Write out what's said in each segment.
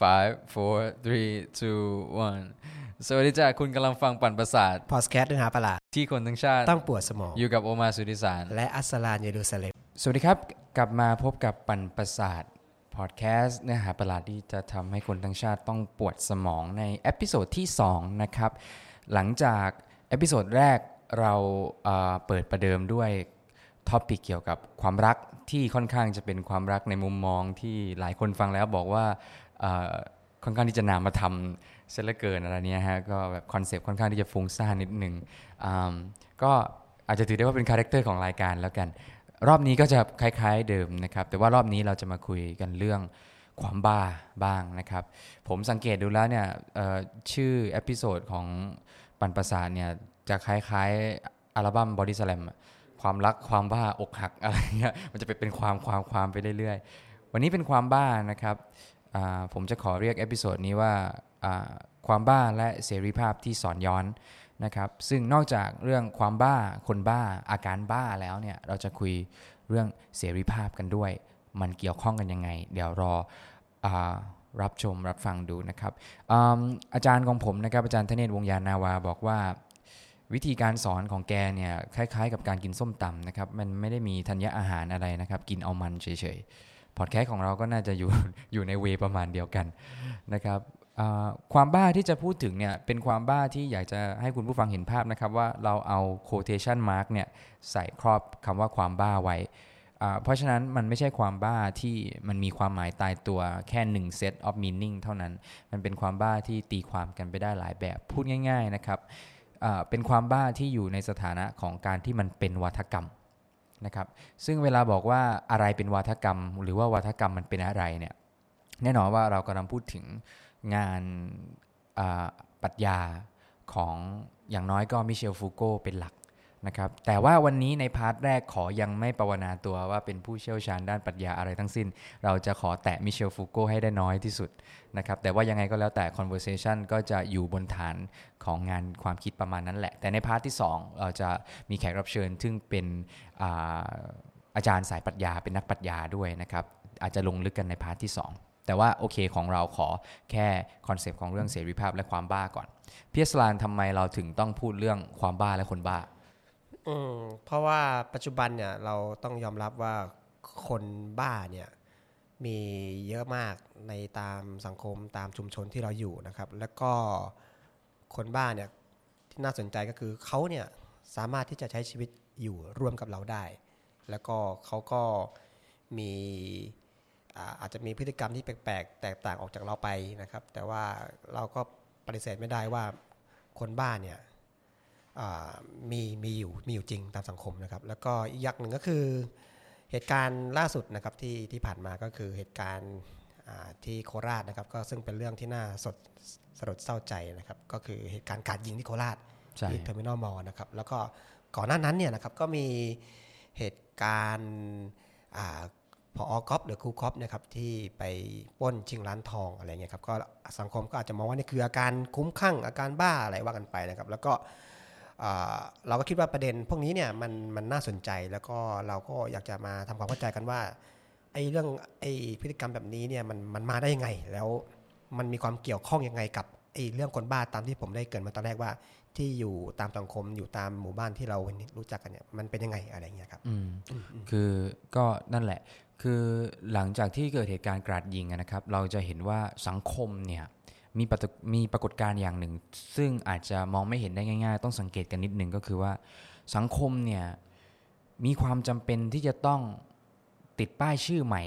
five four three two one สวัสดีจ้าคุณกำลังฟังปั่นประสาท พอดแคสต์เนื้อหาประหลาดที่คนทั้งชาติ ต้องปวดสมอง อยู่กับโอมาสุดิสาร และอัสลานเยรูซาเล็ม สวัสดีครับ กลับมาพบกับปั่นประสาท พอดแคสต์เนื้อหาประหลาดที่จะทำให้คนทั้งชาติต้องปวดสมองใน episode ที่ 2 นะครับ หลังจาก episode แรกเราเอ่อเปิดประเดิมด้วย topic เกี่ยวกับความรักที่ค่อนข้างจะเป็นความรักในมุมมองที่หลายคนฟังแล้วบอกว่าเอ่อ ค่อนข้างที่จะนามธรรมเสียเหลือเกินอะไรเนี้ยฮะก็แบบ concept ค่อนข้างที่จะฟุ้งซ่านนิดนึงก็อาจจะถือได้ว่าเป็น character ของรายการแล้วกัน รอบนี้ก็จะคล้าย ๆเดิมนะครับ แต่ว่ารอบนี้เราจะมาคุยกันเรื่องความบ้าบ้างนะครับ ผมสังเกตดูแล้วเนี่ยชื่อ episode ของปั่นประสาทเนี่ยจะคล้ายๆอัลบั้ม Body Slam อะความรักความบ้าอกหักอะไรเงี้ยมันจะไปเป็นความความความไปเรื่อยๆ วันนี้เป็นความบ้านะครับ ผมจะขอเรียก episode นี้ว่าความบ้าและเสรีภาพที่สอนย้อนนะครับ ซึ่งนอกจากเรื่องความบ้าคนบ้าอาการบ้าแล้วเนี่ยเราจะคุยเรื่องเสรีภาพกันด้วย มันเกี่ยวข้องกันยังไง เดี๋ยวรออรับชมรับฟังดูนะครับออาจารย์ของผมนะครับอาจารย์ธเนศวงยานาวาบอกว่าวิธีการสอนของแกเนี่ยคล้ายๆ กับการกินส้มตำนะครับมันไม่ได้มีธัญญอาหารอะไรนะครับ กินเอามันเฉยๆ พอดแคสต์ของเราก็น่าจะอยู่อยู่ในเวประมาณเดียวกันนะครับความบ้าที่จะพูดถึงเนี่ยเป็นความบ้าที่อยากจะให้คุณผู้ฟังเห็นภาพนะครับว่าเราเอา quotation mark เนี่ยใส่ครอบคำว่าความบ้าไว้ เพราะฉะนั้นมันไม่ใช่ความบ้าที่มันมีความหมายตายตัวแค่หนึ่ง set of meaning เท่านั้น มันเป็นความบ้าที่ตีความกันไปได้หลายแบบพูดง่าย ๆนะครับเป็นความบ้าที่อยู่ในสถานะของการที่มันเป็นวาทกรรม นะครับ ซึ่งเวลาบอกว่าอะไรเป็นวาทกรรม หรือว่าวาทกรรมมันเป็นอะไรเนี่ยแน่นอนว่าเรากำลังพูดถึงงานปรัชญาของอย่างน้อยก็มิเชลฟูโกเป็นหลัก นะครับแต่ว่าวันนี้ใน part แรกขอยังไม่ปวารณาตัวว่าเป็นผู้เชี่ยวชาญด้านปรัชญาอะไรทั้งสิ้น เราจะขอแตะมิเชลฟูโกให้ได้น้อยที่สุดนะครับแต่ว่ายังไงก็แล้วแต่ conversation ก็จะอยู่บนฐานของงานความคิดประมาณนั้นแหละ แต่ใน part ที่ 2 เราจะมีแขกรับเชิญ ซึ่งเป็นอาอาจารย์สายปรัชญาเป็นนักปรัชญาด้วยนะครับอาจจะลงลึกกันใน part ที่ 2แต่ว่าโอเคของเราขอแค่ concept ของเรื่องเสรีภาพและความบ้าก่อน พี่อัสลานทำไมเราถึงต้องพูดเรื่องความบ้าและคนบ้า อืมเพราะว่าปัจจุบันเนี่ยเราต้องยอมรับว่าคนบ้าเนี่ยมีเยอะมากในตามสังคมตามชุมชนที่เราอยู่นะครับ แล้วก็คนบ้าเนี่ยที่น่าสนใจก็คือเขาเนี่ยสามารถที่จะใช้ชีวิตอยู่ร่วมกับเราได้ แล้วก็เขาก็มีอาจจะมีพฤติกรรมที่แปลกๆ แตกต่างออกจากเราไปนะครับ แต่ว่าเราก็ปฏิเสธไม่ได้ว่าคนบ้าเนี่ย มีมีอยู่มีอยู่จริงตามสังคมนะครับ แล้วก็อีกอย่างหนึ่งก็คือเหตุการณ์ล่าสุดนะครับที่ที่ผ่านมาก็คือเหตุการณ์อ่าที่โคราชนะครับ ก็ซึ่งเป็นเรื่องที่น่าสดสลดเศร้าใจนะครับ ก็คือเหตุการณ์การยิงที่โคราชใช่ที่เทอร์มินอลมอลนะครับ แล้วก็ก่อนหน้านั้นเนี่ยนะครับก็มีเหตุการณ์อ่าผอ.กอล์ฟหรือครูกอล์ฟนะครับที่ไปปล้นชิงร้านทองอะไรเงี้ยครับก็สังคมก็อาจจะมองว่านี่คืออาการคุ้มคลั่งอาการบ้าอะไรว่ากันไปนะครับ แล้วก็อ่า เราก็คิดว่าประเด็นพวกนี้เนี่ยมันมันน่าสนใจแล้วก็เราก็อยากจะมาทำความเข้าใจกันว่าไอ้เรื่องไอ้พฤติกรรมแบบนี้เนี่ยมันมันมาได้ยังไง แล้วมันมีความเกี่ยวข้องยังไงกับไอ้เรื่องคนบ้าตามที่ผมได้เกรินมาตอนแรกว่า ที่อยู่ตามสังคมอยู่ตามหมู่บ้านที่เรารู้จักกันเนี่ยมันเป็นยังไงอะไรอย่างเงี้ยครับอืมคือก็นั่นแหละ คือหลังจากที่เกิดเหตุการณ์กราดยิงอะนะครับ เราจะเห็นว่าสังคมเนี่ย มีปมีปรากฏการณ์อย่างหนึ่ง ซึ่งอาจจะมองไม่เห็นได้ง่าย ๆ ต้องสังเกตกันนิดนึงก็คือว่าสังคมเนี่ยมีความจำเป็นที่จะต้องติดป้ายชื่อใหม่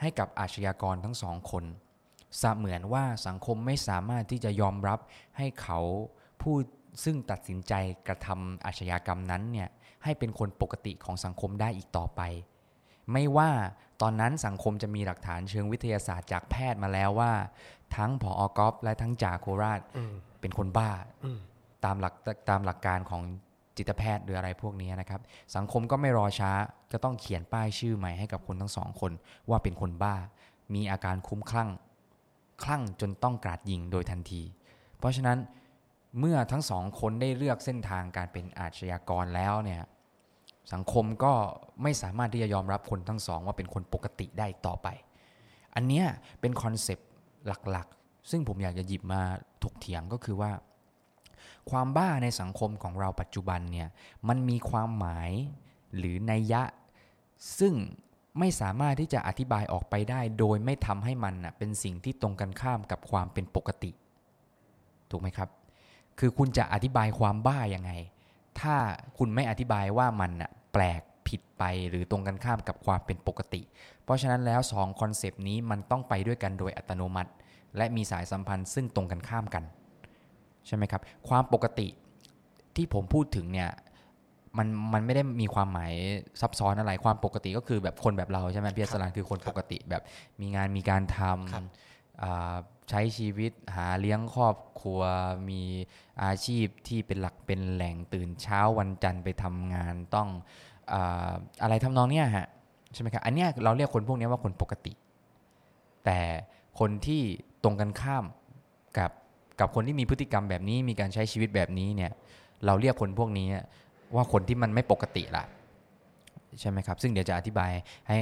ให้กับอาชญากรทั้งสองคนเสมือนว่าสังคมไม่สามารถที่จะยอมรับให้เขาผู้ซึ่งตัดสินใจกระทำอาชญากรรมนั้นเนี่ยให้เป็นคนปกติของสังคมได้อีกต่อไป ไม่ว่าตอนนั้นสังคมจะมีหลักฐานเชิงวิทยาศาสตร์จากแพทย์มาแล้วว่า ทั้งผออกอฟและทั้งจ่าโคราชอืมเป็นคนบ้าอืมตามหลักตามหลักการของจิตแพทย์หรืออะไรพวกนี้นะครับ สังคมก็ไม่รอช้าจะต้องเขียนป้ายชื่อใหม่ให้กับคนทั้งสองคน ว่าเป็นคนบ้า มีอาการคุ้มคลั่ง คลั่งจนต้องกราดยิงโดยทันที เพราะฉะนั้นเมื่อทั้งสองคนได้เลือกเส้นทางการเป็นอาชญากรแล้วเนี่ย สังคมก็ไม่สามารถที่จะยอมรับคนทั้งสองว่าเป็นคนปกติได้อีกต่อไป อันเนี้ยเป็นคอนเซปต์หลักๆ ซึ่งผมอยากจะหยิบมาถกเถียงก็คือว่า ความบ้าในสังคมของเราปัจจุบันเนี่ยมันมีความหมายหรือนัยยะ ซึ่งไม่สามารถที่จะอธิบายออกไปได้ โดยไม่ทำให้มันเป็นสิ่งที่ตรงกันข้ามกับความเป็นปกติ ถูกไหมครับ คือคุณจะอธิบายความบ้ายังไง ถ้าคุณไม่อธิบายว่ามันน่ะแปลกผิดไปหรือตรงกันข้ามกับความเป็นปกติ เพราะฉะนั้นแล้วสองคอนเซปต์นี้มันต้องไปด้วยกันโดยอัตโนมัติ และมีสายสัมพันธ์ซึ่งตรงกันข้ามกัน ใช่ไหมครับ ความปกติที่ผมพูดถึงเนี่ยมันมันไม่ได้มีความหมายซับซ้อนอะไรความปกติก็คือแบบคนแบบเราใช่ไหมพี่อัสลานคือคนปกติแบบมีงานมีการทครับำอ่า ใช้ชีวิตหาเลี้ยงครอบครัวมีอาชีพที่เป็นหลักเป็นแหล่งตื่นเช้าวันจันทร์ไปทำงานต้องออะไรทำนองเนี้ยฮะใช่ไหมครับอันเนี้ยเราเรียกคนพวกนี้ว่าคนปกติ แต่คนที่ตรงกันข้ามกับกับคนที่มีพฤติกรรมแบบนี้มีการใช้ชีวิตแบบนี้เนี่ยเราเรียกคนพวกนี้ว่าคนที่มันไม่ปกติละใช่ไหมครับ ซึ่งเดี๋ยวจะอธิบายให้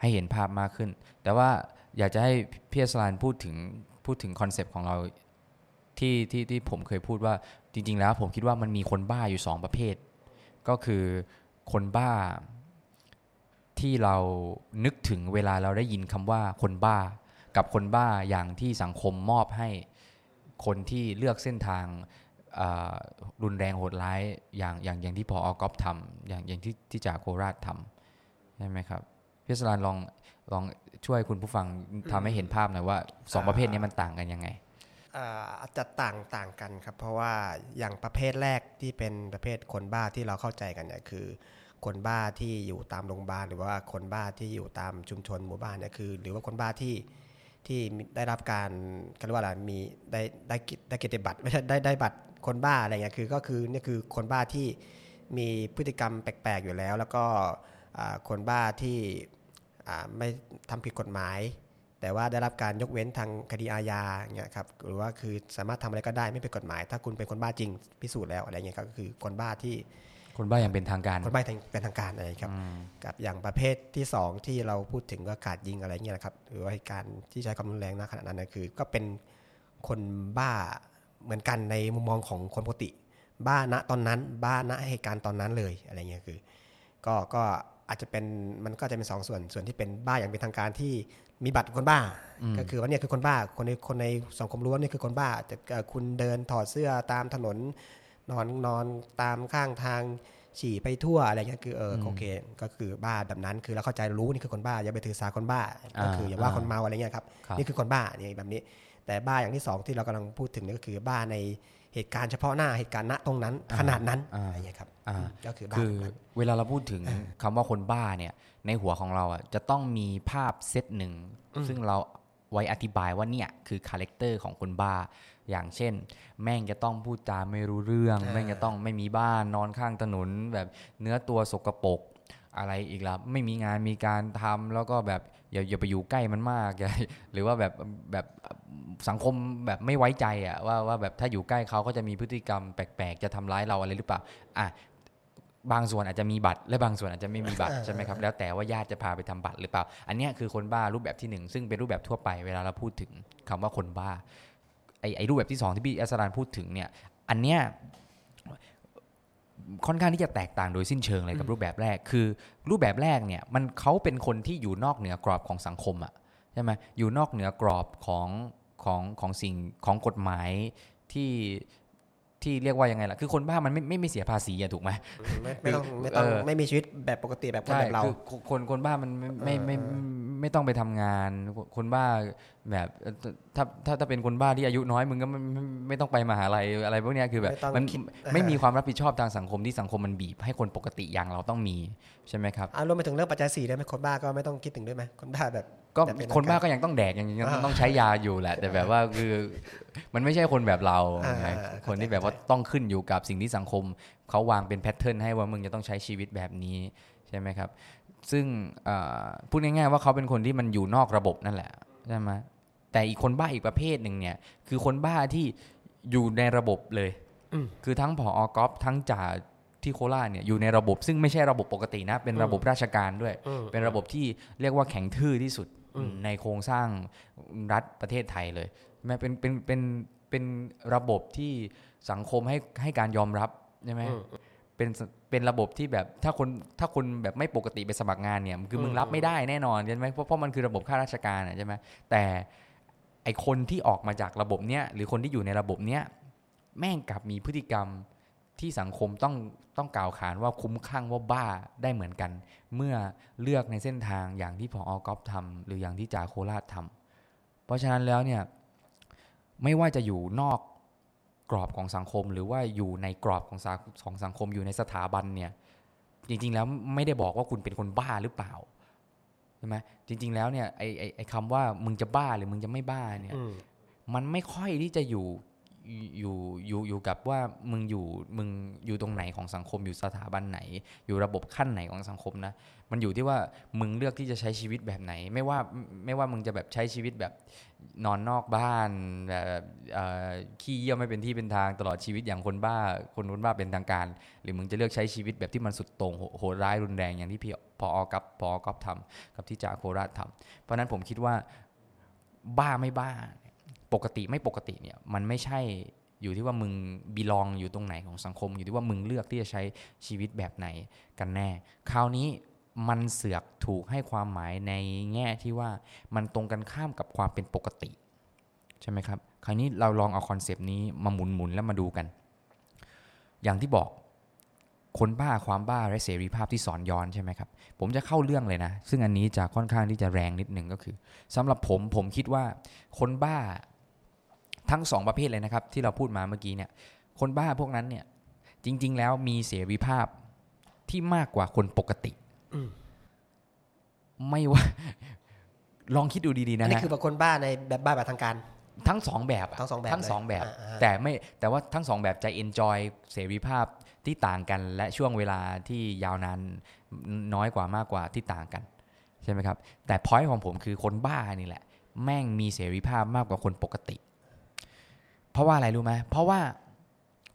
ให้เห็นภาพมากขึ้น แต่ว่า อยากจะให้พี่อัสลานพูดถึงพูดถึง concept ของเราที่ที่ที่ผมเคยพูดว่าจริง ๆ แล้ว ผมคิดว่ามันมีคนบ้าอยู่สองประเภท ก็คือคนบ้าที่เรานึกถึงเวลาเราได้ยินคำว่าคนบ้า กับคนบ้าอย่างที่สังคมมอบให้คนที่เลือกเส้นทางรุนแรงโหดร้ายอย่างอย่างอย่างที่พออกอฟทำอย่างอย่างที่ที่จ่าโคราชทำใช่ไหมครับพี่สลานลอง ลองช่วยคุณผู้ฟังทำให้เห็นภาพหน่อยว่าสองประเภทนี้มันต่างกันยังไงอ่าอาจจะต่างต่างกันครับ เพราะว่าอย่างประเภทแรกที่เป็นประเภทคนบ้าที่เราเข้าใจกันเนี่ยคือ คนบ้าที่อยู่ตามโรงพยาบาลหรือว่าคนบ้าที่อยู่ตามชุมชนหมู่บ้านเนี่ยคือ หรือว่าคนบ้าที่ที่ได้รับการกันว่าอะไรมีได้ได้กิจได้กิจบัตรไม่ใช่ได้ได้บัตรคนบ้าอะไรเงี้ยคือก็คือนี่คือคนบ้าที่มีพฤติกรรมแปลกๆอยู่แล้ว แล้วก็อ่าคนบ้าที่อ่า ไม่ทำผิดกฎหมาย แต่ว่าได้รับการยกเว้นทางคดีอาญาเงี้ยครับหรือว่าคือสามารถทำอะไรก็ได้ไม่เป็นกฎหมาย ถ้าคุณเป็นคนบ้าจริงพิสูจน์แล้วอะไรเงี้ยก็คือคนบ้าที่คนบ้าอย่างเป็นทางการ คนบ้าเป็นทางการอะไรครับอืมกับอย่างประเภทที่ 2 ที่เราพูดถึงว่าขาดยิงอะไรเงี้ยนะครับหรือว่าเหตุการณ์ที่ใช้ความรุนแรงนะขณะนั้นนะคือ ก็เป็นคนบ้าเหมือนกันในมุมมองของคนปกติ บ้าณตอนนั้น บ้าณเหตุการณ์ตอนนั้นเลยอะไรเงี้ยคือ ก็ก็ อาจจะเป็นมันก็จะเป็นสองส่วนส่วนที่เป็นบ้าอย่างเป็นทางการที่มีบัตรคนบ้า ก็คือว่าเนี่ยคือคนบ้าคนในคนในสังคมรู้ว่านี่คือคนบ้าจะเอ่อคุณเดินถอดเสื้อตามถนน นอนนอนตามข้างทางฉี่ไปทั่วอะไรเงี้ยคือเออโอเคก็คือบ้าแบบนั้น คือเราเข้าใจรู้นี่คือคนบ้าอย่าไปถือสาคนบ้าก็คืออย่าว่าคนเมาอะไรเงี้ยครับครับนี่คือคนบ้านี่แบบนี้ แต่บ้าอย่างที่สองที่เรากำลังพูดถึงนี่ก็คือบ้าใน เหตุการณ์เฉพาะหน้าเหตุการณ์ณตรงนั้น ขณะนั้นอ่าอะไรเงี้ยครับอ่าก็คือบ้าคือแบบนั้นเวลาเราพูดถึงคำว่าคนบ้าเนี่ยในหัวของเราอะจะต้องมีภาพเซตหนึ่งซึ่งเราไว้อธิบายว่าเนี่ยคือ character ของคนบ้า อย่างเช่น แม่งจะต้องพูดจาไม่รู้เรื่องอ่าแม่งจะต้องไม่มีบ้านนอนข้างถนน แบบเนื้อตัวสกปรกอะไรอีกล่ะไม่มีงานมีการทำแล้วก็แบบ อย่าอย่าไปอยู่ใกล้มันมากอย่าหรือว่าแบบแบบสังคมแบบไม่ไว้ใจอะว่าว่าแบบถ้าอยู่ใกล้เขาก็จะมีพฤติกรรมแปลกๆ จะทำร้ายเราอะไรหรือเปล่าอะบางส่วนอาจจะมีบัตรและบางส่วนอาจจะไม่มีบัตรใช่ไหมครับแล้วแต่ว่าญาติจะพาไปทำบัตรหรือเปล่า อันเนี้ยคือคนบ้ารูปแบบที่หนึ่งซึ่งเป็นรูปแบบทั่วไปเวลาเราพูดถึงคำว่าคนบ้าไอไอรูปแบบที่สองที่พี่อัสรานพูดถึงเนี่ยอันเนี้ย ค่อนข้างที่จะแตกต่างโดยสิ้นเชิงเลยกับรูปแบบแรก คือรูปแบบแรกเนี่ยมันเขาเป็นคนที่อยู่นอกเหนือกรอบของสังคมอะใช่ไหมอยู่นอกเหนือกรอบของของของสิ่งของกฎหมายที่ ที่เรียกว่ายังไงล่ะ คือคนบ้ามันไม่ไม่ไม่เสียภาษีอะถูกไหมไม่ไม่ต้องไม่ต้องเออไม่มีชีวิตแบบปกติแบบคนใช่แบบเราคือคนคนบ้ามันไม่ไม่ไม่ไม่ไม่ต้องไปทำงาน คนบ้าแบบเอ่อถ้าถ้าถ้าเป็นคนบ้าที่อายุน้อยมึงก็ไม่ไม่ไม่ต้องไปมหาลัยอะไรพวกเนี้ยคือแบบไม่ต้องมันคิดไม่มีความรับผิดชอบทางสังคมที่สังคมมันบีบ ให้คนปกติอย่างเราต้องมีใช่ไหมครับอ่ารวมไปถึงเรื่องปัจจัยสี่ด้วยไหมคนบ้าก็ไม่ต้องคิดถึงด้วยไหมคนบ้าแบบ ก็แต่เป็นคนบ้าอาการก็ยังต้องแดกยังยังอ่าต้องใช้ยาอยู่แหละ แต่แบบว่าคือมันไม่ใช่คนแบบเราอ่าไงอ่าคนที่แบบว่าต้องขึ้นอยู่กับสิ่งที่สังคมเขาวางเป็นแพทเทิร์นให้ว่ามึงจะต้องใช้ชีวิตแบบนี้ใช่ไหมครับ ซึ่งเอ่อพูดง่ายๆว่าเขาเป็นคนที่มันอยู่นอกระบบนั่นแหละใช่ไหมแต่อีกคนบ้าอีกประเภทหนึ่งเนี่ย คือคนบ้าที่อยู่ในระบบเลยอืมคือทั้งผออกอฟทั้งจ่าที่โคราชเนี่ยอยู่ในระบบซึ่งไม่ใช่ระบบปกตินะ เป็นระบบราชการด้วยอืมเป็นระบบที่เรียกว่าแข็งทื่อที่สุด ในโครงสร้างรัฐประเทศไทยเลยแม้เป็นเป็นเป็นเป็นระบบที่สังคมให้ให้การยอมรับใช่ไหมอืมเป็นสเป็นระบบที่แบบถ้าคนถ้าคนแบบไม่ปกติไปสมัครงานเนี่ยคือมึงรับไม่ได้แน่นอนใช่ไหมเพราะเพราะมันคือระบบข้าราชการอะใช่ไหมแต่ไอคนที่ออกมาจากระบบเนี้ยหรือคนที่อยู่ในระบบเนี้ยแม่งกลับมีพฤติกรรม ที่สังคมต้องต้องกล่าวขานว่าคุ้มข้างว่าบ้าได้เหมือนกัน เมื่อเลือกในเส้นทางอย่างที่พออกอฟทำหรืออย่างที่จ่าโคราชทำเพราะฉะนั้นแล้วเนี่ยไม่ว่าจะอยู่นอกกรอบของสังคม หรือว่าอยู่ในกรอบของสังของสังคมอยู่ในสถาบันเนี่ยจริง ๆ แล้วไม่ได้บอกว่าคุณเป็นคนบ้าหรือเปล่าใช่ไหมจริง ๆ แล้วเนี่ยไอไอไอคำว่ามึงจะบ้าหรือมึงจะไม่บ้าเนี่ยอืมมันไม่ค่อยที่จะอยู่ อยู่อยู่อยู่กับว่ามึงอยู่มึงอยู่ตรงไหนของสังคมอยู่สถาบันไหน อยู่ระบบขั้นไหนของสังคมนะมันอยู่ที่ว่ามึงเลือกที่จะใช้ชีวิตแบบไหน ไม่ว่าไม่ว่ามึงจะแบบใช้ชีวิตแบบนอนนอกบ้านแบบขี้เยี่ยวไม่เป็นที่เป็นทางตลอดชีวิตอย่างคนบ้าคนคนบ้าเป็นทางการ หรือมึงจะเลือกใช้ชีวิตแบบที่มันสุดโต่งโหดร้ายรุนแรงอย่างที่พี่พออกับพออกับทำกับที่จ่าโคราชทำเพราะนั้นผมคิดว่าบ้าไม่บ้า ปกติไม่ปกติเนี่ยมันไม่ใช่อยู่ที่ว่ามึงบีลองอยู่ตรงไหนของสังคม อยู่ที่ว่ามึงเลือกที่จะใช้ชีวิตแบบไหนกันแน่ คราวนี้มันเสือกถูกให้ความหมายในแง่ที่ว่ามันตรงกันข้ามกับความเป็นปกติ ใช่ไหมครับ คราวนี้เราลองเอา concept นี้มาหมุนหมุนแล้วมาดูกัน อย่างที่บอกคนบ้าความบ้าและเสรีภาพที่สอนย้อนใช่ไหมครับ ผมจะเข้าเรื่องเลยนะ ซึ่งอันนี้จะค่อนข้างที่จะแรงนิดหนึ่งก็คือสำหรับผมผมคิดว่าคนบ้า ทั้งสองประเภทเลยนะครับ ที่เราพูดมาเมื่อกี้เนี่ย คนบ้าพวกนั้นเนี่ย จริง ๆ แล้วมีเสรีภาพที่มากกว่าคนปกติอืมไม่ว่า ลองคิดดูดีๆอันะนนี้ฮะคือแบบคนบ้าในแบบบ้าแบบทางการ ทั้งสองแบบะทั้งสองแบบทั้งสองแบบเลยอ่าๆแต่ไม่แต่ว่าทั้งสองแบบจะ enjoy เสรีภาพที่ต่างกัน และช่วงเวลาที่ยาวนานน้อยกว่ามากกว่าที่ต่างกันใช่ไหมครับ แต่ point ของผมคือคนบ้านี่แหละ แม่งมีเสรีภาพมากกว่าคนปกติ เพราะว่าอะไรรู้ไหมเพราะว่า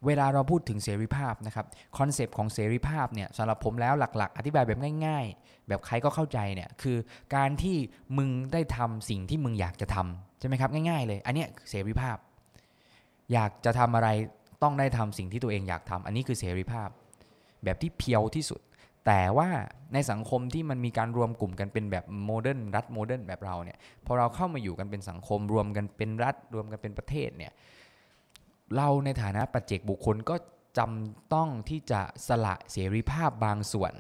เวลาเราพูดถึงเสรีภาพนะครับ concept ของเสรีภาพเนี่ยสำหรับผมแล้วหลัก ๆ อธิบายแบบง่าย ๆ แบบใครก็เข้าใจเนี่ยคือการที่มึงได้ทำสิ่งที่มึงอยากจะทำใช่ไหมครับง่าย ๆ เลย อันเนี้ยเสรีภาพ อยากจะทำอะไรต้องได้ทำสิ่งที่ตัวเองอยากทำอันนี้คือเสรีภาพ แบบที่ pure ที่สุด แต่ว่าในสังคมที่มันมีการรวมกลุ่มกันเป็นแบบ modern รัฐ modern แบบเราเนี่ยพอเราเข้ามาอยู่กันเป็นสังคมรวมกันเป็นรัฐรวมกันเป็นประเทศเนี่ย เราในฐานะปัจเจกบุคคลก็จำต้องที่จะสละเสรีภาพบางส่วน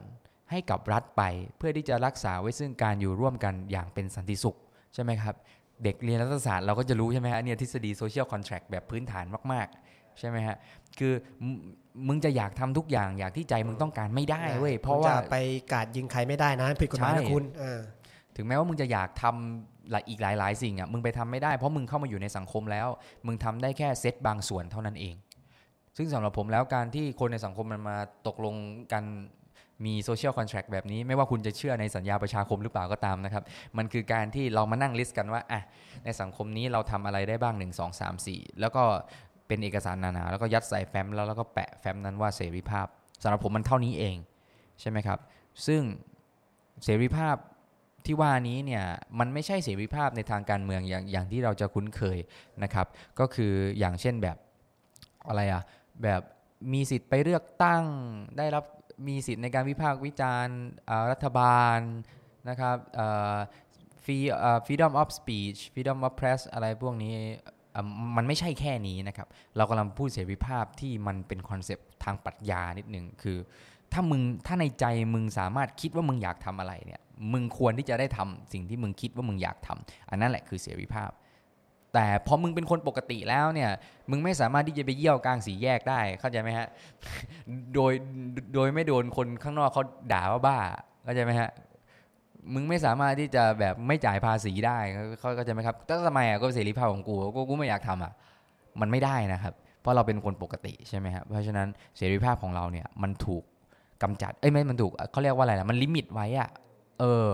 ให้กับรัฐไป เพื่อที่จะรักษาไว้ซึ่งการอยู่ร่วมกันอย่างเป็นสันติสุขใช่ไหมครับ เด็กเรียนรัฐศาสตร์เราก็จะรู้ใช่ไหมฮะเนี่ยทฤษฎีโซเชียลคอนแท c t แบบพื้นฐานมาก ๆ ใช่ไหมฮะ คือมึมึงจะอยากทำทุกอย่างอย่างที่ใจมึงต้องการไม่ได้เว้ยเพราะว่าคุณจไปกราดยิงใครไม่ได้นะผิดกฎหมายใช่นะคุณเออ ถึงแม้ว่ามึงจะอยากทำหลายอีกหลาย ๆ สิ่งอะมึงไปทำไม่ได้เพราะมึงเข้ามาอยู่ในสังคมแล้ว มึงทำได้แค่เซตบางส่วนเท่านั้นเอง ซึ่งสำหรับผมแล้วการที่คนในสังคมมันมาตกลงกันมี social contract แบบนี้ ไม่ว่าคุณจะเชื่อในสัญญาประชาคมหรือเปล่าก็ตามนะครับ มันคือการที่เรามานั่ง list กันว่าอะในสังคมนี้เราทำอะไรได้บ้าง 1 2 3 4 แล้วก็เป็นเอกสารหนาหนาแล้วก็ยัดใส่แฟ้มแล้วแล้วก็แปะแฟ้มนั้นว่าเสรีภาพสำหรับผมมันเท่านี้เองใช่ไหมครับ ซึ่งเสรีภาพ ที่ว่านี้เนี่ยมันไม่ใช่เสรีภาพในทางการเมืองอย่างอย่างที่เราจะคุ้นเคยนะครับ ก็คืออย่างเช่นแบบอะไรอะแบบมีสิทธิ์ไปเลือกตั้งได้รับมีสิทธิ์ในการวิพากษ์วิจารณ์รัฐบาลนะครับฟรี freedom of speech freedom of press อะไรพวกนี้อ่ามันไม่ใช่แค่นี้นะครับ เรากำลังพูดเสรีภาพที่มันเป็นคอนเซปต์ทางปรัชญานิดหนึ่งคือ ถ้ามึงถ้าในใจมึงสามารถคิดว่ามึงอยากทำอะไรเนี่ย มึงควรที่จะได้ทำสิ่งที่มึงคิดว่ามึงอยากทำอันนั้นแหละคือเสรีภาพ แต่พอมึงเป็นคนปกติแล้วเนี่ย มึงไม่สามารถที่จะไปเยี่ยวกลางสีแยกได้เข้าใจไหมฮะโดยโดยไม่โดนคนข้างนอกเขาด่าว่าบ้าเข้าใจไหมฮะมึงไม่สามารถที่จะแบบไม่จ่ายภาษีได้เขาเข้าใจไหมครับแต่ทำไมอะก็เสรีภาพของกูกูกูไม่อยากทำอะ มันไม่ได้นะครับ เพราะเราเป็นคนปกติใช่ไหมครับเพราะฉะนั้นเสรีภาพของเราเนี่ยมันถูกกำจัดเอ้ยไม่มันถูกเขาเรียกว่าอะไรนะมันลิมิตไว้อะ เออ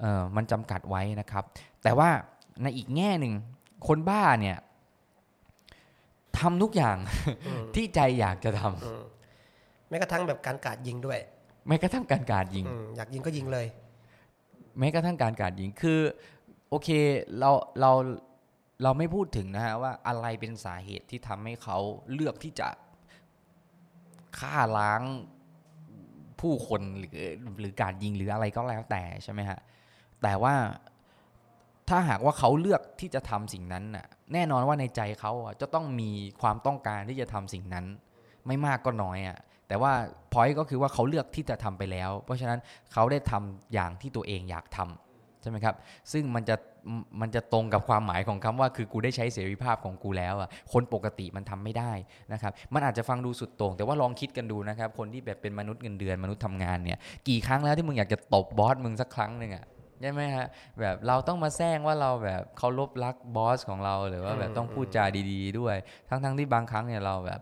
เออมันจำกัดไว้นะครับ แต่ว่าในอีกแง่หนึ่งคนบ้าเนี่ยทำทุกอย่างอืมที่ใจอยากจะทำอืมแม้กระทั่งแบบการกราดยิงด้วย แม้กระทั่งการการยิงอืมอยากยิงก็ยิงเลย แม้กระทั่งการการยิงคือ โอเคเราเราเราไม่พูดถึงนะฮะว่าอะไรเป็นสาเหตุที่ทำให้เขาเลือกที่จะฆ่าล้าง ผู้คนหรือหรือการยิงหรืออะไรก็แล้วแต่ใช่ไหมฮะแต่ว่าถ้าหากว่าเขาเลือกที่จะทำสิ่งนั้นน่ะแน่นอนว่าในใจเขาอะจะต้องมีความต้องการที่จะทำสิ่งนั้น ไม่มากก็น้อยอะแต่ว่าพอยก็คือว่าเขาเลือกที่จะทำไปแล้ว เพราะฉะนั้นเขาได้ทำอย่างที่ตัวเองอยากทำ ใช่ไหมครับ ซึ่งมันจะมันจะตรงกับความหมายของคำว่า คือกูได้ใช้เสรีภาพของกูแล้วอะคนปกติมันทำไม่ได้นะครับ มันอาจจะฟังดูสุดโต่งแต่ว่าลองคิดกันดูนะครับ คนที่แบบเป็นมนุษย์เงินเดือนมนุษย์ทำงานเนี่ยกี่ครั้งแล้วที่มึงอยากจะตบบอสมึงสักครั้งหนึ่งอะใช่ไหมฮะแบบเราต้องมาแซงว่าเราแบบเคารพรักบอสของเราหรือว่าแบบต้องพูดจาดีๆ ด้วย ทั้งๆที่บางครั้งเนี่ยเราแบบ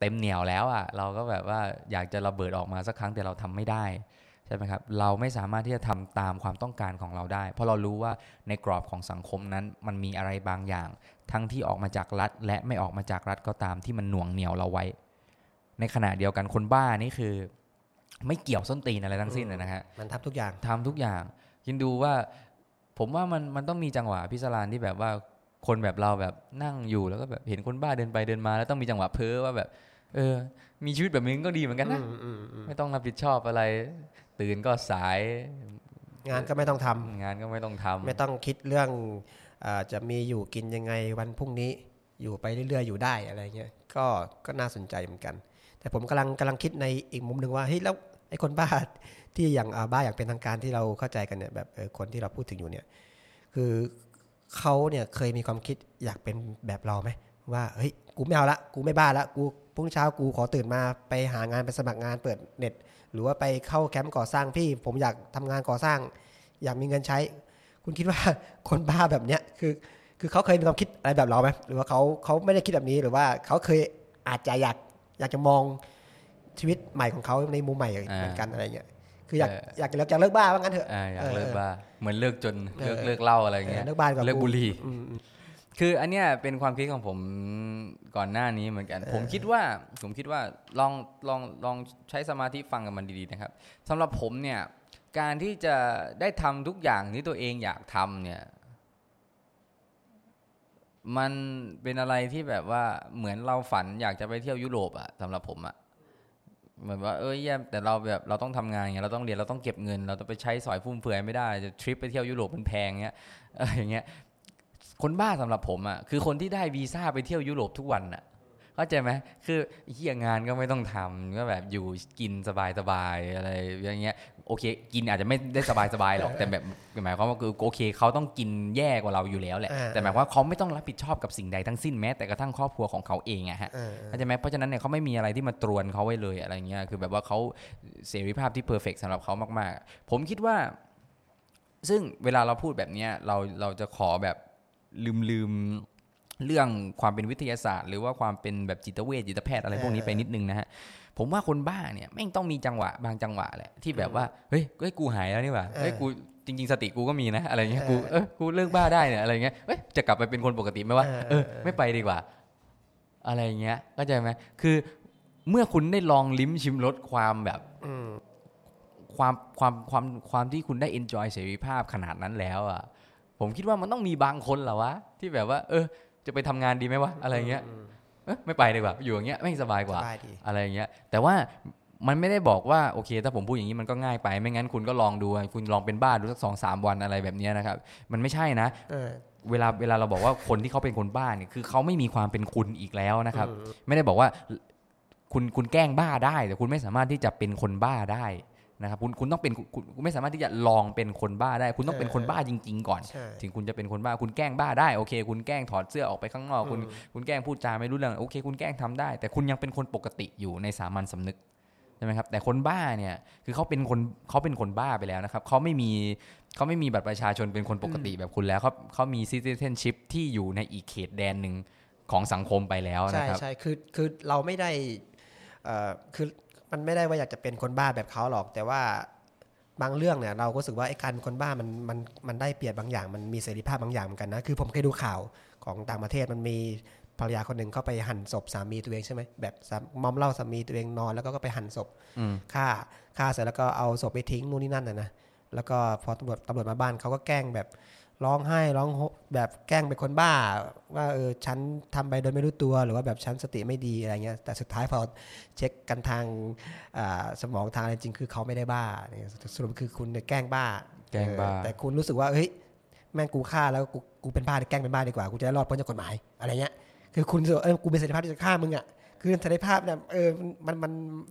เต็มเหนียวแล้วอะเราก็แบบว่าอยากจะระเบิดออกมาสักครั้งแต่เราทำไม่ได้ใช่ไหมครับ เราไม่สามารถที่จะทำตามความต้องการของเราได้ เพราะเรารู้ว่าในกรอบของสังคมนั้น มันมีอะไรบางอย่าง ทั้งที่ออกมาจากรัฐ และไม่ออกมาจากรัฐก็ตามที่มันหน่วงเหนียวเราไว้ ในขณะเดียวกันคนบ้านี่คือ ไม่เกี่ยวส้นตีนอะไรทั้งสิ้นเลยนะฮะมันทำทุกอย่างทำทุกอย่างคิดดูว่า ผมว่ามันมันต้องมีจังหวะพิศรานที่แบบว่าคนแบบเราแบบนั่งอยู่แล้วก็แบบเห็นคนบ้าเดินไปเดินมา แล้วต้องมีจังหวะเพ้อว่าแบบ เออ มีชีวิตแบบนี้ก็ดีเหมือนกันนะอืมอืมอืมไม่ต้องรับผิดชอบอะไร ตื่นก็สาย งานก็ไม่ต้องทำงานก็ไม่ต้องทำไม่ต้องคิดเรื่องอาจะมีอยู่กินยังไงวันพรุ่งนี้อยู่ไปเรื่อยๆอยู่ได้อะไรเงี้ยก็ก็น่าสนใจเหมือนกัน แต่ผมกำลังกำลังคิดในอีกมุมหนึ่งว่าเฮ้ยแล้วไอ้คนบ้าที่อย่างอ่าบ้าอย่างเป็นทางการที่เราเข้าใจกันเนี่ยแบบเออคนที่เราพูดถึงอยู่เนี่ย คือเขาเนี่ยเคยมีความคิดอยากเป็นแบบเราไหมว่าเฮ้ยกูไม่เอาละกูไม่บ้าละกู พรุ่งเช้ากูขอตื่นมาไปหางานไปสมัครงานเปิดเน็ต หรือว่าไปเข้าแคมป์ก่อสร้างพี่ ผมอยากทำงานก่อสร้าง อยากมีเงินใช้ คุณคิดว่าคนบ้าแบบเนี้ยคือคือเขาเคยมีความคิดอะไรแบบเราไหมหรือว่าเขาเขาไม่ได้คิดแบบนี้หรือว่าเขาเคยอาจจะอยากอยากจะมองชีวิตใหม่ของเขาในมุมใหม่เหมือนกันอะไรเงี้ยคืออยากเอออยากจะเลิกอยากเลิกบ้าว่างั้นเถอะอ่าอยากเออเลิกบ้าเหมือนเลิกจนเลิกเออเลิกเหล้าอะไรเงี้ยเลิกบ้าดีกว่าเลิกบุหรี่อืมอืม คืออันเนี้ยเป็นความคิดของผมก่อนหน้านี้เหมือนกันเออผมคิดว่าผมคิดว่าลองลองลองใช้สมาธิฟังกับมันดีๆนะครับสำหรับผมเนี่ยการที่จะได้ทำทุกอย่างที่ตัวเองอยากทำเนี่ยมันเป็นอะไรที่แบบว่าเหมือนเราฝันอยากจะไปเที่ยวยุโรปอะสำหรับผมอะเหมือนว่าเอ้ยแย่แต่เราแบบเราต้องทำงานอย่างเงี้ยเราต้องเรียนเราต้องเก็บเงิน เราต้องไปใช้สอยฟุ่มเฟือยไม่ได้จะทริปไปเที่ยวยุโรปมันแพงเงี้ยอะไรอย่างเงี้ย คนบ้าสำหรับผมอะคือคนที่ได้วีซ่าไปเที่ยวยุโรปทุกวันอะเข้าใจไหมคือเฮียงานก็ไม่ต้องทำก็แบบอยู่กินสบายๆอะไรอย่างเงี้ยโอเค กินอาจจะไม่ได้สบายๆหรอกแต่แบบหมายความว่าคือโอเคเขาต้องกินแย่กว่าเราอยู่แล้วแหละอ่าแต่หมายความว่าเขาไม่ต้องรับผิดชอบกับสิ่งใดทั้งสิ้นแม้แต่กระทั่งครอบครัวของเขาเองอะฮะเออเข้าใจไหมเพราะฉะนั้นเนี่ยเขาไม่มีอะไรที่มาตรวนเขาไว้เลยอะไรเงี้ยคือแบบว่าเขาเสรีภาพที่เพอร์เฟกสำหรับเขามาก ๆ ผมคิดว่า ซึ่งเวลาเราพูดแบบเนี้ยเราเราจะขอแบบ ลืมลืมเรื่องความเป็นวิทยาศาสตร์ หรือว่าความเป็นแบบจิตเวชจิตแพทย์อะไรพวกนี้ไปนิดนึงนะฮะผมว่าคนบ้าเนี่ยแม่งต้องมีจังหวะบางจังหวะแหละที่แบบว่าเฮ้ยเฮ้ยกูหายแล้วนี่หว่าเฮ้ยกูจริงๆสติกูก็มีนะอะไรเงี้ยกูเออกูเลิกบ้าได้เนี่ยอะไรเงี้ยเอ้ยจะกลับไปเป็นคนปกติไหมวะเออไม่ไปดีกว่า อะไรเงี้ยเข้าใจไหมคือเมื่อคุณได้ลองลิ้มชิมรสความแบบอืมความความความความที่คุณได้ enjoy เสรีภาพขนาดนั้นแล้วอะ ผมคิดว่ามันต้องมีบางคนแหละวะที่แบบว่า เออ จะไปทำงานดีไหมวะอะไรเงี้ยมเอ้ยไม่ไปดีกว่า อยู่อย่างเงี้ยไม่งสบายกว่าสบายดีอะไรเงี้ย แต่ว่ามันไม่ได้บอกว่าโอเค ถ้าผมพูดอย่างนี้มันก็ง่ายไป ไม่งั้นคุณก็ลองดู คุณลองเป็นบ้าดูสักสองสามวันอะไรแบบเนี้ยนะครับ มันไม่ใช่นะเออเวลาเวลาเราบอกว่าคนที่เขาเป็นคนบ้าเนี่ยคือเขาไม่มีความเป็นคุณอีกแล้วนะครับอืมไม่ได้บอกว่าคุณคุณแกล้งบ้าได้ แต่คุณไม่สามารถที่จะเป็นคนบ้าได้ นะครับคุณคุณต้องเป็นคุณคุณไม่สามารถที่จะลองเป็นคนบ้าได้ คุณต้องเป็นคนบ้าจริง ๆ ก่อนใช่ถึงคุณจะเป็นคนบ้าคุณแกล้งบ้าได้โอเค คุณแกล้งถอดเสื้อออกไปข้างนอกคุณอืมคุณแกล้งพูดจาไม่รู้เรื่องโอเค คุณแกล้งทำได้ แต่คุณยังเป็นคนปกติอยู่ในสามัญสำนึกใช่ไหมครับแต่คนบ้าเนี่ยคือเขาเป็นคนเขาเป็นคนบ้าไปแล้วนะครับเขาไม่มีเขาไม่มีบัตรประชาชนเป็นคนปกติแบบคุณแล้วเขาเขามี citizenship ที่อยู่ในอีกเขตแดนหนึ่งของสังคมไปแล้วใช่นะครับใช่คือคือเราไม่ได้เอ่อคือ มันไม่ได้ว่าอยากจะเป็นคนบ้าแบบเขาหรอก แต่ว่าบางเรื่องเนี่ยเราก็รู้สึกว่าไอ้การเป็นคนบ้ามันมันมันได้เปรียบบางอย่าง มันมีเสรีภาพบางอย่างเหมือนกันนะคือผมเคยดูข่าวของต่างประเทศมันมีภรรยาคนหนึ่งเข้าไปหั่นศพสามีตัวเองใช่ไหมแบบสามมอมเหล่าสามีตัวเองนอนแล้วก็ไปหั่นศพอืมฆ่าฆ่าเสร็จแล้วก็เอาศพไปทิ้งนู่นนี่นั่นนะนะแล้วก็พอตำรวจตำรวจมาบ้านเขาก็แกล้งแบบร้องไห้ร้องโฮแบบแกล้งเป็นคนบ้า ว่าเออฉันทำไปโดยไม่รู้ตัวหรือว่าแบบฉันสติไม่ดีอะไรเงี้ยแต่สุดท้ายพอเช็คกันทางอ่าสมองทางอะไรจริงคือเขาไม่ได้บ้าเนี่ยสรุปคือคุณเนี่ยแกล้งบ้าแกล้งบ้าเออแต่คุณรู้สึกว่าเฮ้ยแม่งกูฆ่าแล้วกูกูเป็นบ้าแกล้งเป็นบ้าดีกว่ากูจะได้รอดพ้นจากกฎหมายอะไรเงี้ยคือคุณรู้สึกว่าเออกูเป็นเสรีภาพที่จะฆ่ามึงอะคือเสรีภาพเนี่ยเออมันมันมัน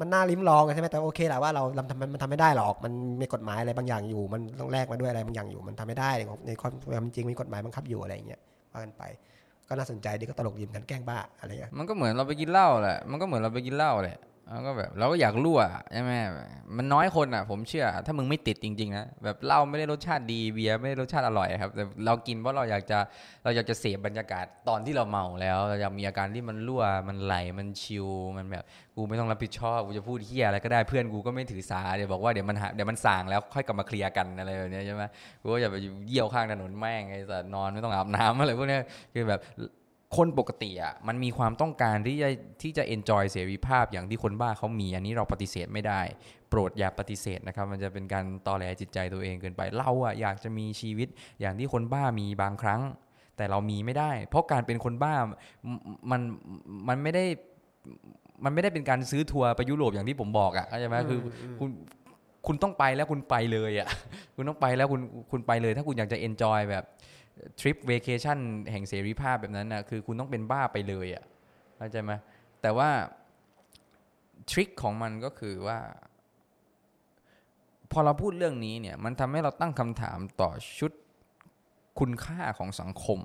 มันน่าลิ้มลองใช่ไหมแต่โอเคแหละว่าเราทำมันทำไม่ได้หรอก มันมีกฎหมายอะไรบางอย่างอยู่ มันต้องแลกมาด้วยอะไรบางอย่างอยู่ มันทำไม่ได้ในความจริงมีกฎหมายบังคับอยู่อะไรอย่างเงี้ยว่ากันไปก็น่าสนใจดีก็ตลกยิ้มกันแกล้งบ้าอะไรเงี้ยมันก็เหมือนเราไปกินเหล้าแหละมันก็เหมือนเราไปกินเหล้าแหละ แล้วก็แบบเราก็อยากรั่วใช่ไหมมันน้อยคนอะ ผมเชื่อ ถ้ามึงไม่ติดจริงๆนะแบบเหล้าไม่ได้รสชาติดีเบียร์ไม่ได้รสชาติอร่อยครับ แต่เรากินเพราะเราอยากจะเราอยากจะเสพบรรยากาศตอนที่เราเมาแล้วเราอยากมีอาการที่มันรั่วมันไหลมันชิลมันแบบกูไม่ต้องรับผิดชอบกูจะพูดเฮียอะไรก็ได้เพื่อนกูก็ไม่ถือสาเดี๋ยวบอกว่าเดี๋ยวมันหาเดี๋ยวมันสั่งแล้วค่อยกลับมาเคลียร์กันอะไรแบบเนี้ยใช่ไหมกูก็อย่าไปเยี่ยวข้างถนนแม่งไอ้สัตว์นอนไม่ต้องอาบน้ำอะไรพวกเนี้ยคือแบบ คนปกติอะมันมีความต้องการที่จะที่จะ enjoy เสรีภาพอย่างที่คนบ้าเขามี อันนี้เราปฏิเสธไม่ได้ โปรดอย่าปฏิเสธนะครับ มันจะเป็นการตอแหลจิตใจตัวเองเกินไป เราอะอยากจะมีชีวิตอย่างที่คนบ้ามีบางครั้ง แต่เรามีไม่ได้ เพราะการเป็นคนบ้ามันมันไม่ได้มันไม่ได้เป็นการซื้อทัวร์ไปยุโรปอย่างที่ผมบอกอะเข้าใจไหมคือคุณคุณต้องไปแล้วคุณไปเลยอะ คุณต้องไปแล้วคุณคุณไปเลย ถ้าคุณอยากจะ enjoy แบบ trip vacationแห่งเสรีภาพแบบนั้นนะคือคุณต้องเป็นบ้าไปเลยอะ่ะเข้าใจไหมแต่ว่าทริคของมันก็คือว่า พอเราพูดเรื่องนี้เนี่ย มันทำให้เราตั้งคำถามต่อชุดคุณค่าของสังคม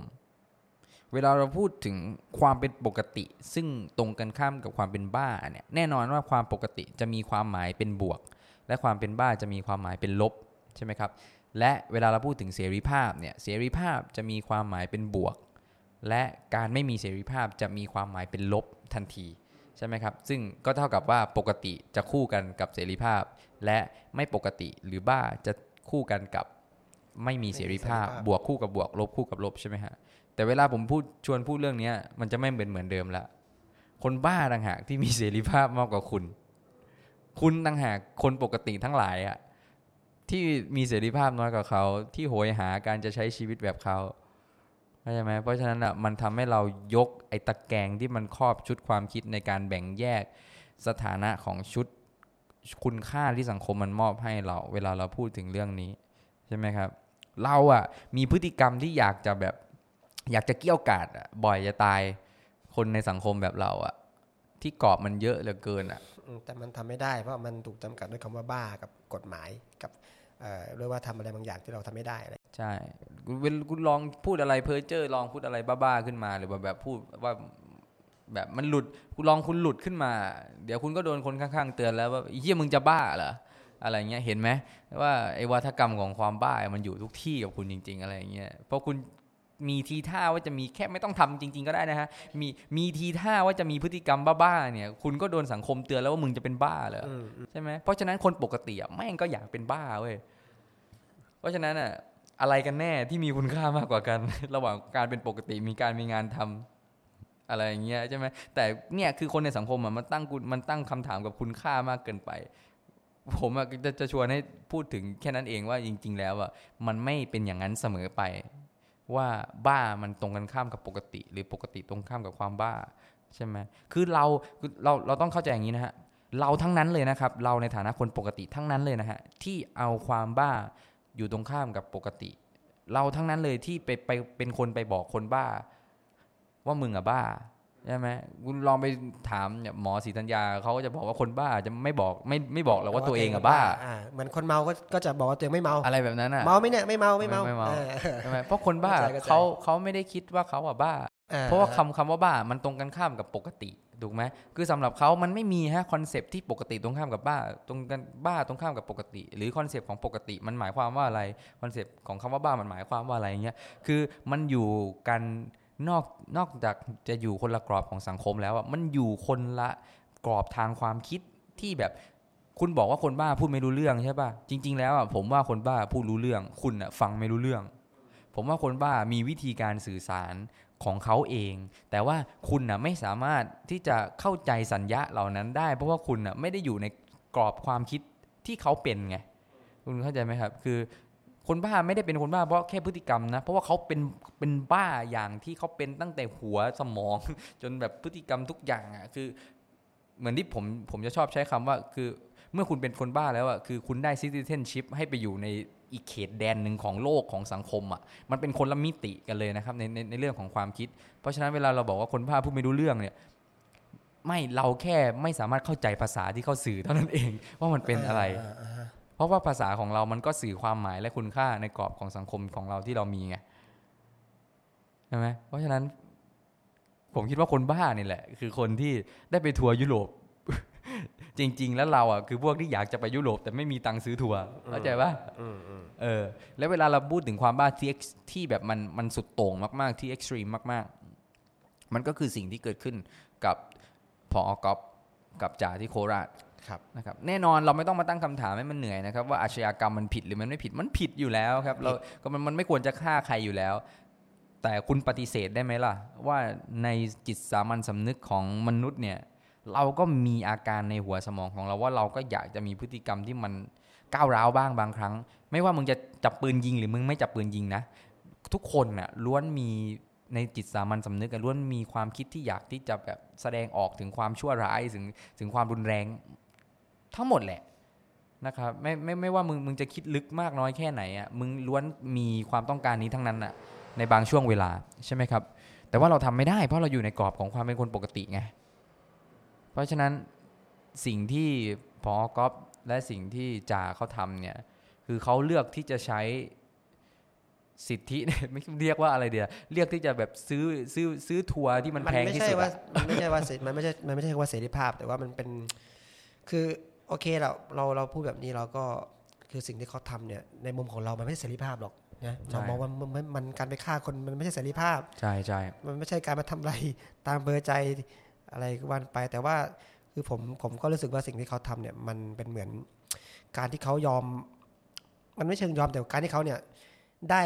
เวลาเราพูดถึงความเป็นปกติ ซึ่งตรงกันข้ามกับความเป็นบ้าเนี่ย แน่นอนว่าความปกติจะมีความหมายเป็นบวก และความเป็นบ้าจะมีความหมายเป็นลบใช่ไหมครับ และเวลาเราพูดถึงเสรีภาพเนี่ยเสรีภาพจะมีความหมายเป็นบวก และการไม่มีเสรีภาพจะมีความหมายเป็นลบทันทีใช่ไหมครับ ซึ่งก็เท่ากับว่าปกติจะคู่กันกับเสรีภาพ และไม่ปกติหรือบ้าจะคู่กันกับไม่มีเสรีภาพ บวกคู่กับบวก ลบคู่กับลบใช่ไหมฮะแต่เวลาผมพูดชวนพูดเรื่องนี้มันจะไม่เป็นเหมือนเดิมละคนบ้าต่างหากที่มีเสรีภาพมากกว่าคุณ คุณต่างหากคนปกติทั้งหลายอะ ที่มีเสรีภาพน้อยกว่าเขา ที่โหยหาการจะใช้ชีวิตแบบเขาเข้าใจไหมเพราะฉะนั้นอะมันทำให้เรายกไอ้ตะแกรงที่มันครอบชุดความคิดในการแบ่งแยกสถานะของชุดคุณค่าที่สังคมมันมอบให้เรา เวลาเราพูดถึงเรื่องนี้ใช่ไหมครับ เราอะมีพฤติกรรมที่อยากจะแบบ อยากจะเกี้ยวกาดบ่อยจะตายคนในสังคมแบบเราอะ ที่กรอบมันเยอะเหลือเกินอะแต่มันทำไม่ได้เพราะมันถูกจำกัดด้วยคำว่าบ้ากับกฎหมายกับเรียกว่าทำอะไรบางอย่างที่เราทำไม่ได้ใช่คุณลองพูดอะไรเพ้อเจ้อลองพูดอะไรบ้าๆขึ้นมา หรือว่าแบบพูดว่าแบบมันหลุดคุณลองคุณหลุดขึ้นมา เดี๋ยวคุณก็โดนคนข้างๆเตือนแล้วว่าเฮียมึงจะบ้าเหรออะไรเงี้ยเห็นไหมว่าไอ้วัฒกรรมของความบ้ามันอยู่ทุกที่กับคุณจริง ๆ อะไรเงี้ยเพราะคุณ มีทีท่าว่าจะมีแค่ไม่ต้องทำจริง ๆ ก็ได้นะฮะมีมีทีท่าว่าจะมีพฤติกรรมบ้าๆเนี่ย คุณก็โดนสังคมเตือนแล้วว่ามึงจะเป็นบ้าเหรอใช่ไหมเพราะฉะนั้นคนปกติอะแม่งก็อยากเป็นบ้าเว้ยเพราะฉะนั้นอะอะไรกันแน่ที่มีคุณค่ามากกว่ากัน ระหว่างการเป็นปกติมีการมีงานทำอะไรอย่างเงี้ยใช่ไหมแต่เนี่ยคือคนในสังคมอะมันตั้งมันตั้งคำถามกับคุณค่ามากเกินไป ผมจะจะชวนให้พูดถึงแค่นั้นเองว่าจริง ๆ แล้วอะมันไม่เป็นอย่างนั้นเสมอไป ว่าบ้ามันตรงกันข้ามกับปกติ หรือปกติตรงข้ามกับความบ้าใช่ไหมคือเราเราเราต้องเข้าใจอย่างนี้นะฮะเราทั้งนั้นเลยนะครับ เราในฐานะคนปกติทั้งนั้นเลยนะฮะที่เอาความบ้าอยู่ตรงข้ามกับปกติ เราทั้งนั้นเลยที่ไปไปเป็นคนไปบอกคนบ้า ว่ามึงอะบ้า ใช่ไหมคุณลองไปถามหมอศรีธัญญาเขาก็จะบอกว่าคนบ้าจะไม่บอกไม่ไม่บอกเราว่าตัวเองอะบ้าเหมือนคนเมาก็จะบอกว่าตัวเองไม่เมาอะไรแบบนั้นอะเมาไม่เนี่ยไม่เมาไม่เมาใช่ไหมเพราะคนบ้าเขาเขาไม่ได้คิดว่าเขาอะบ้า เพราะว่าคำคำว่าบ้ามันตรงกันข้ามกับปกติถูกไหมคือสำหรับเขามันไม่มีฮะ concept ที่ปกติตรงข้ามกับบ้า ตรงกันบ้าตรงข้ามกับปกติ หรือ concept ของปกติมันหมายความว่าอะไร concept ของคำว่าบ้ามันหมายความว่าอะไรเงี้ยคือมันอยู่กัน นอกนอกจากจะอยู่คนละกรอบของสังคมแล้วอะมันอยู่คนละกรอบทางความคิดที่แบบคุณบอกว่าคนบ้าพูดไม่รู้เรื่องใช่ป่ะจริง ๆ แล้วอะผมว่าคนบ้าพูดรู้เรื่อง คุณอะฟังไม่รู้เรื่อง ผมว่าคนบ้ามีวิธีการสื่อสารของเขาเอง แต่ว่าคุณน่ะไม่สามารถที่จะเข้าใจสัญญาเหล่านั้นได้ เพราะว่าคุณน่ะไม่ได้อยู่ในกรอบความคิดที่เขาเป็นไง คุณเข้าใจไหมครับ คือ คนบ้าไม่ได้เป็นคนบ้าเพราะแค่พฤติกรรมนะ เพราะว่าเขาเป็นเป็นบ้าอย่างที่เขาเป็นตั้งแต่หัวสมอง จนแบบพฤติกรรมทุกอย่างอะคือ เหมือนที่ผมผมจะชอบใช้คำว่า คือเมื่อคุณเป็นคนบ้าแล้วอะคือคุณได้ citizenship ให้ไปอยู่ในอีกเขตแดนหนึ่งของโลกของสังคมอะมันเป็นคนละมิติกันเลยนะครับในในในเรื่องของความคิด เพราะฉะนั้นเวลาเราบอกว่าคนบ้าพูดไม่รู้เรื่องเนี่ยไม่เราแค่ไม่สามารถเข้าใจภาษาที่เขาสื่อเท่านั้นเอง ว่ามันเป็นอะไร เพราะว่าภาษาของเรามันก็สื่อความหมายและคุณค่าในกรอบของสังคมของเราที่เรามีไงใช่ไหมเพราะฉะนั้น ผมคิดว่าคนบ้านี่แหละ คือคนที่ได้ไปทัวร์ยุโรป จริง ๆ แล้วเราอะคือพวกที่อยากจะไปยุโรปแต่ไม่มีตังค์ซื้อทัวร์เข้าใจปะอืมอืมเออ แล้วเวลาเราพูดถึงความบ้าที่ ex- ที่แบบมันมันสุดโต่งมาก ๆ ที่ extreme มาก ๆ มันก็คือสิ่งที่เกิดขึ้นกับพออกอฟกับจ่าที่โคราชครับ นะครับแน่นอนเราไม่ต้องมาตั้งคำถามให้มันเหนื่อยนะครับว่าอาชญากรรมมันผิดหรือมันไม่ผิดมันผิดอยู่แล้วครับเราก็มันมันไม่ควรจะฆ่าใครอยู่แล้ว แต่คุณปฏิเสธได้ไหมล่ะ ว่าในจิตสามัญสำนึกของมนุษย์เนี่ยเราก็มีอาการในหัวสมองของเราว่าเราก็อยากจะมีพฤติกรรมที่มันก้าวร้าวบ้างบางครั้ง ไม่ว่ามึงจะจับปืนยิงหรือมึงไม่จับปืนยิงนะ ทุกคนน่ะล้วนมีในจิตสามัญสำนึกอะล้วนมีความคิดที่อยากที่จะแบบแสดงออกถึงความชั่วร้ายถึงถึงความรุนแรง ทั้งหมดแหละนะครับไม่ไม่ไม่ว่ามึงมึงจะคิดลึกมากน้อยแค่ไหนอะมึงล้วนมีความต้องการนี้ทั้งนั้นอะในบางช่วงเวลาใช่ไหมครับ แต่ว่าเราทำไม่ได้ เพราะเราอยู่ในกรอบของความเป็นคนปกติไงเพราะฉะนั้นสิ่งที่พอก๊อฟและสิ่งที่จ่าเขาทำเนี่ยคือเขาเลือกที่จะใช้สิทธิไม่เรียกว่าอะไรเดียวเรียกที่จะแบบซื้อซื้อซื้อทัวร์ที่มันแพงไม่ที่ใช่สุดว่ามันไม่ใช่ว่ามันไม่ใช่มันไม่ใช่ว่าเสรีภาพแต่ว่ามันเป็นคือ โอเคเราเราเราพูดแบบนี้เราก็คือสิ่งที่เขาทำเนี่ยในมุมของเรามันไม่ใช่เสรีภาพหรอกนะเรามองว่ามันมันมันการไปฆ่าคนมันไม่ใช่เสรีภาพใช่ใช่มันไม่ใช่การมาทำอะไรตามเบอร์ใจอะไรก็วันไป แต่ว่าคือผมผมก็รู้สึกว่าสิ่งที่เขาทำเนี่ยมันเป็นเหมือนการที่เขายอม มันไม่เชิงยอมแต่การที่เขาเนี่ยได้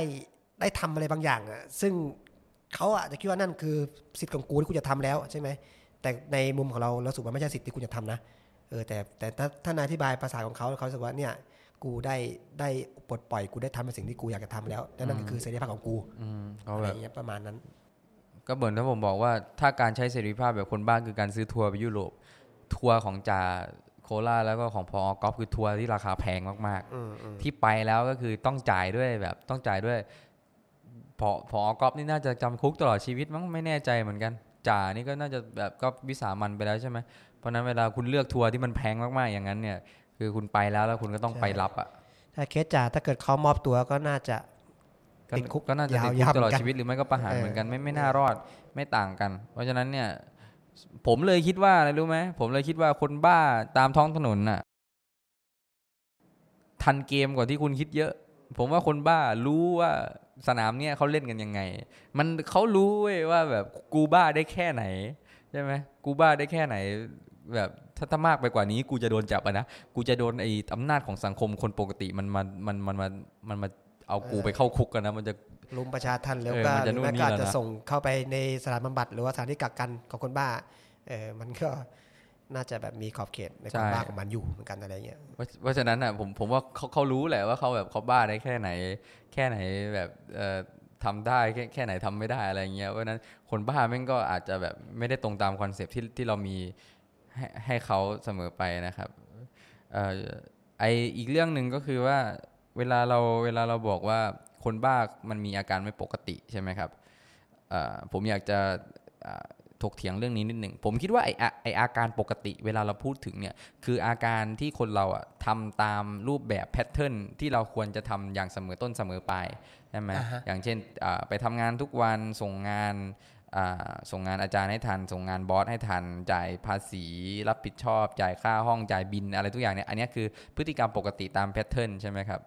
ได้ทำอะไรบางอย่างอะซึ่งเขาอาจจะคิดว่านั่นคือสิทธิ์ของกูที่กูจะทำแล้วใช่ไหมแต่ในมุมของเราเราสึกว่าไม่ใช่สิทธิ์ที่กูจะทำนะ เออแต่แต่ถ้าถ้านายอธิบายภาษาของเขาเขารู้สึกว่าเนี่ยกูได้ได้ปลดปล่อยกูได้ทำในสิ่งที่กูอยากจะทำแล้วและนั่นก็คือเสรีภาพของกูอืมเขาอะไรแบอบย่างเงี้ยประมาณนั้น ก็เหมือนที่ผมบอกว่าถ้าการใช้เสรีภาพแบบคนบ้าคือการซื้อทัวร์ไปยุโรปทัวร์ของจ่าโคราชแล้วก็ของพออกอฟคือทัวร์ที่ราคาแพงมากอืมอืมๆที่ไปแล้วก็คือต้องจ่ายด้วยแบบต้องจ่ายด้วยพอพออกอฟนี่น่าจะจำคุกตลอดชีวิตมั้งไม่แน่ใจเหมือนกัน จ่านี่ก็น่าจะแบบก็วิสามันไปแล้วใช่ไหมเพราะฉะนั้นเวลาคุณเลือกทัวร์ที่มันแพงมากๆอย่างนั้นเนี่ย คือคุณไปแล้วแล้วคุณก็ต้องไปรับอะถ้าเคสจ่าถ้าเกิดเขามอบตัวก็น่าจะก็ติดคุกก็น่าจะติดคุยากวๆตลอดเหมือนกันชีวิตหรือไม่ก็ประหารเออเหมือนกันไม่ไม่น่ารอดไม่ต่างกัน เพราะฉะนั้นเนี่ย ผมเลยคิดว่าอะไรรู้ไหมผมเลยคิดว่าคนบ้าตามท้องถนนน่ะ ทันเกมกว่าที่คุณคิดเยอะ ผมว่าคนบ้ารู้ว่า สนามเนี่ยเขาเล่นกันยังไง มันเขารู้เว้ยว่าแบบกูบ้าได้แค่ไหนใช่ไหมกูบ้าได้แค่ไหน แบบถ้าถ้ามากไปกว่านี้ กูจะโดนจับอะนะกูจะโดนไอ้อำนาจของสังคมคนปกติมันมันมันมันมันมันมาเอากูไปเข้าคุกกันนะมันจะลุมประชาทันแล้วเออก็มันหจะรือนู่นไม่นี่ก็อาจแล้วจะนะส่งเข้าไปในสถานบำบัดหรือว่าสถานที่กักกันของคนบ้าเออมันก็ น่าจะแบบมีขอบเขตในความบ้าของมันอยู่เหมือนกันอะไรเงี้ยเพราะฉะนั้นอะผมผมว่าเขาเขารู้แหละว่าเขาแบบเขาบ้าได้แค่ไหน แค่ไหนแบบเอ่อทำได้แค่แค่ไหนทำไม่ได้อะไรเงี้ยเพราะฉะนั้นคนบ้าแม่งก็อาจจะแบบไม่ได้ตรงตามคอนเซปต์ที่ที่เรามีให้ให้เขาเสมอไปนะครับเอ่อไออีกเรื่องหนึ่งก็คือว่าเวลาเราเวลาเราบอกว่าคนบ้ามันมีอาการไม่ปกติใช่ไหมครับเอ่อผมอยากจะอ่า ถกเถียงเรื่องนี้นิดหนึ่ง ผมคิดว่าไออะไออาการปกติเวลาเราพูดถึงเนี่ย คืออาการที่คนเราอะทำตามรูปแบบแพทเทิร์นที่เราควรจะทำอย่างเสมอต้นเสมอปลายใช่ไหมอ่าฮะอย่างเช่นอ่าไปทำงานทุกวันส่งงานอ่าส่งงานอาจารย์ให้ทัน ส่งงานบอสให้ทัน จ่ายภาษี รับผิดชอบ จ่ายค่าห้องจ่ายบิลอะไรทุกอย่างเนี่ยอันเนี้ยคือพฤติกรรมปกติตาม pattern ใช่ไหมครับ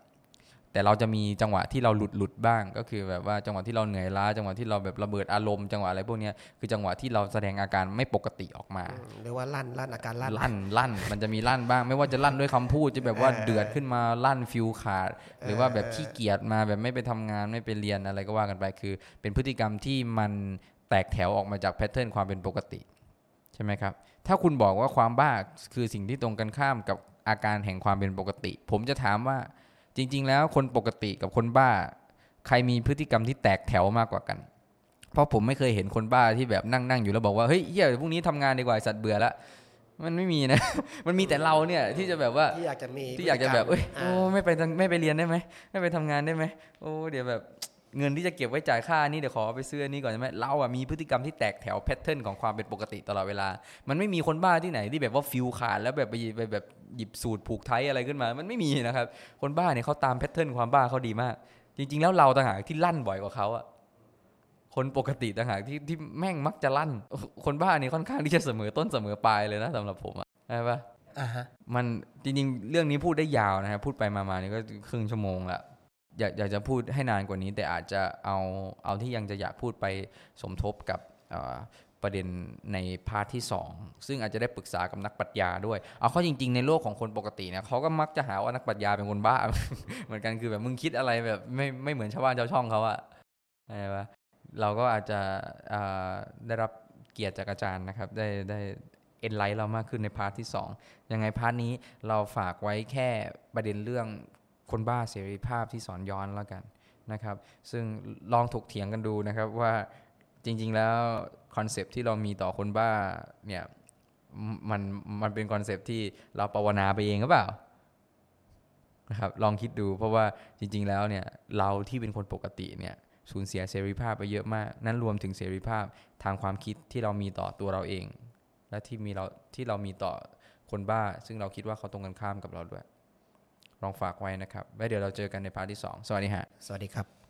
แต่เราจะมีจังหวะที่เราหลุดหลุดบ้าง ก็คือแบบว่าจังหวะที่เราเหนื่อยล้า จังหวะที่เราแบบระเบิดอารมณ์จังหวะอะไรพวกเนี้ยคือจังหวะที่เราแสดงอาการไม่ปกติออกมาอืมหรือว่าลั่นลั่นอาการลั่นลั่นลั่นมันจะมีลั่นบ้าง ไม่ว่าจะลั่นด้วยคำพูดจะแบบว่าเออเดือดขึ้นมาลั่นฟิวส์ขาด หรือว่าแบบขี้เกียจมาแบบไม่ไปทำงานไม่ไปเรียนอะไรก็ว่ากันไปคือ เป็นพฤติกรรมที่มันแตกแถวออกมาจากแพทเทิร์นความเป็นปกติใช่ไหมครับถ้าคุณบอกว่าความบ้าคือสิ่งที่ตรงกันข้ามกับอาการแห่งความเป็นปกติ ผมจะถามว่า จริง ๆ แล้วคนปกติกับคนบ้า ใครมีพฤติกรรมที่แตกแถวมากกว่ากัน เพราะผมไม่เคยเห็นคนบ้าที่แบบนั่งนั่งอยู่แล้วบอกว่าเฮ้ยเฮียพรุ่งนี้ทำงานดีกว่าไอ้สัตว์เบื่อละมันไม่มีนะ มันมีแต่เราเนี่ยที่จะแบบว่าที่อยากจะมีที่อยากจะแบบพฤเอ้ยติกรรมโอ้ไม่ไปทำไม่ไปเรียนได้ไหมไม่ไปทำงานได้ไหมโอ้เดี๋ยวแบบ เงินที่จะเก็บไว้จ่ายค่านี้เดี๋ยวขอเอาไปซื้ออันนี้ก่อนใช่ไหมเราอะมีพฤติกรรมที่แตกแถว pattern ของความเป็นปกติตลอดเวลา มันไม่มีคนบ้าที่ไหนที่แบบว่าฟิวส์ขาดแล้วแบบไปไปแบบหยิบสูตรผูกไทยอะไรขึ้นมา มันไม่มีนะครับ คนบ้าเนี่ยเขาตาม pattern ความบ้าเขาดีมาก จริง ๆ แล้วเราต่างหากที่ลั่นบ่อยกว่าเขาอะคนปกติต่างหากที่ที่แม่งมักจะลั่น คนบ้านี่ค่อนข้างที่จะเสมอต้นเสมอปลายเลยนะสำหรับผมอะใช่ปะอ่าฮะมันจริงๆ เรื่องนี้พูดได้ยาวนะครับพูดไปมาๆนี่ก็ครึ่งชั่วโมงละ อยากอยากจะพูดให้นานกว่านี้ แต่อาจจะเอาเอาที่ยังจะอยากพูดไปสมทบกับประเด็นในพาร์ทที่ 2 ซึ่งอาจจะได้ปรึกษากับนักปรัชญาด้วย เอาเข้าจริง ๆ ในโลกของคนปกติเนี่ยเขาก็มักจะหาว่านักปรัชญาเป็นคนบ้า เหมือนกันคือแบบมึงคิดอะไรแบบไม่ไม่เหมือนชาวบ้านชาวช่องเขาอะใช่ปะเราก็อาจจะได้รับเกียรติจากอาจารย์นะครับ ได้ได้ enlight เรามากขึ้นใน part ที่ 2 ยังไง part นี้เราฝากไว้แค่ประเด็นเรื่อง คนบ้าเสรีภาพที่สอนย้อนแล้วกันนะครับ ซึ่งลองถกเถียงกันดูนะครับว่าจริง ๆ แล้ว concept ที่เรามีต่อคนบ้าเนี่ยมันมันเป็น concept ที่เราภาวนาไปเองหรือเปล่านะครับลองคิดดูเพราะว่าจริง ๆ แล้วเนี่ยเราที่เป็นคนปกติเนี่ยสูญเสียเสรีภาพไปเยอะมาก นั่นรวมถึงเสรีภาพทางความคิดที่เรามีต่อตัวเราเอง และที่มีเราที่เรามีต่อคนบ้า ซึ่งเราคิดว่าเขาตรงกันข้ามกับเราด้วย ลองฝากไว้นะครับ ไว้เดี๋ยวเราเจอกันใน part ที่ 2 สวัสดีฮะ สวัสดีครับ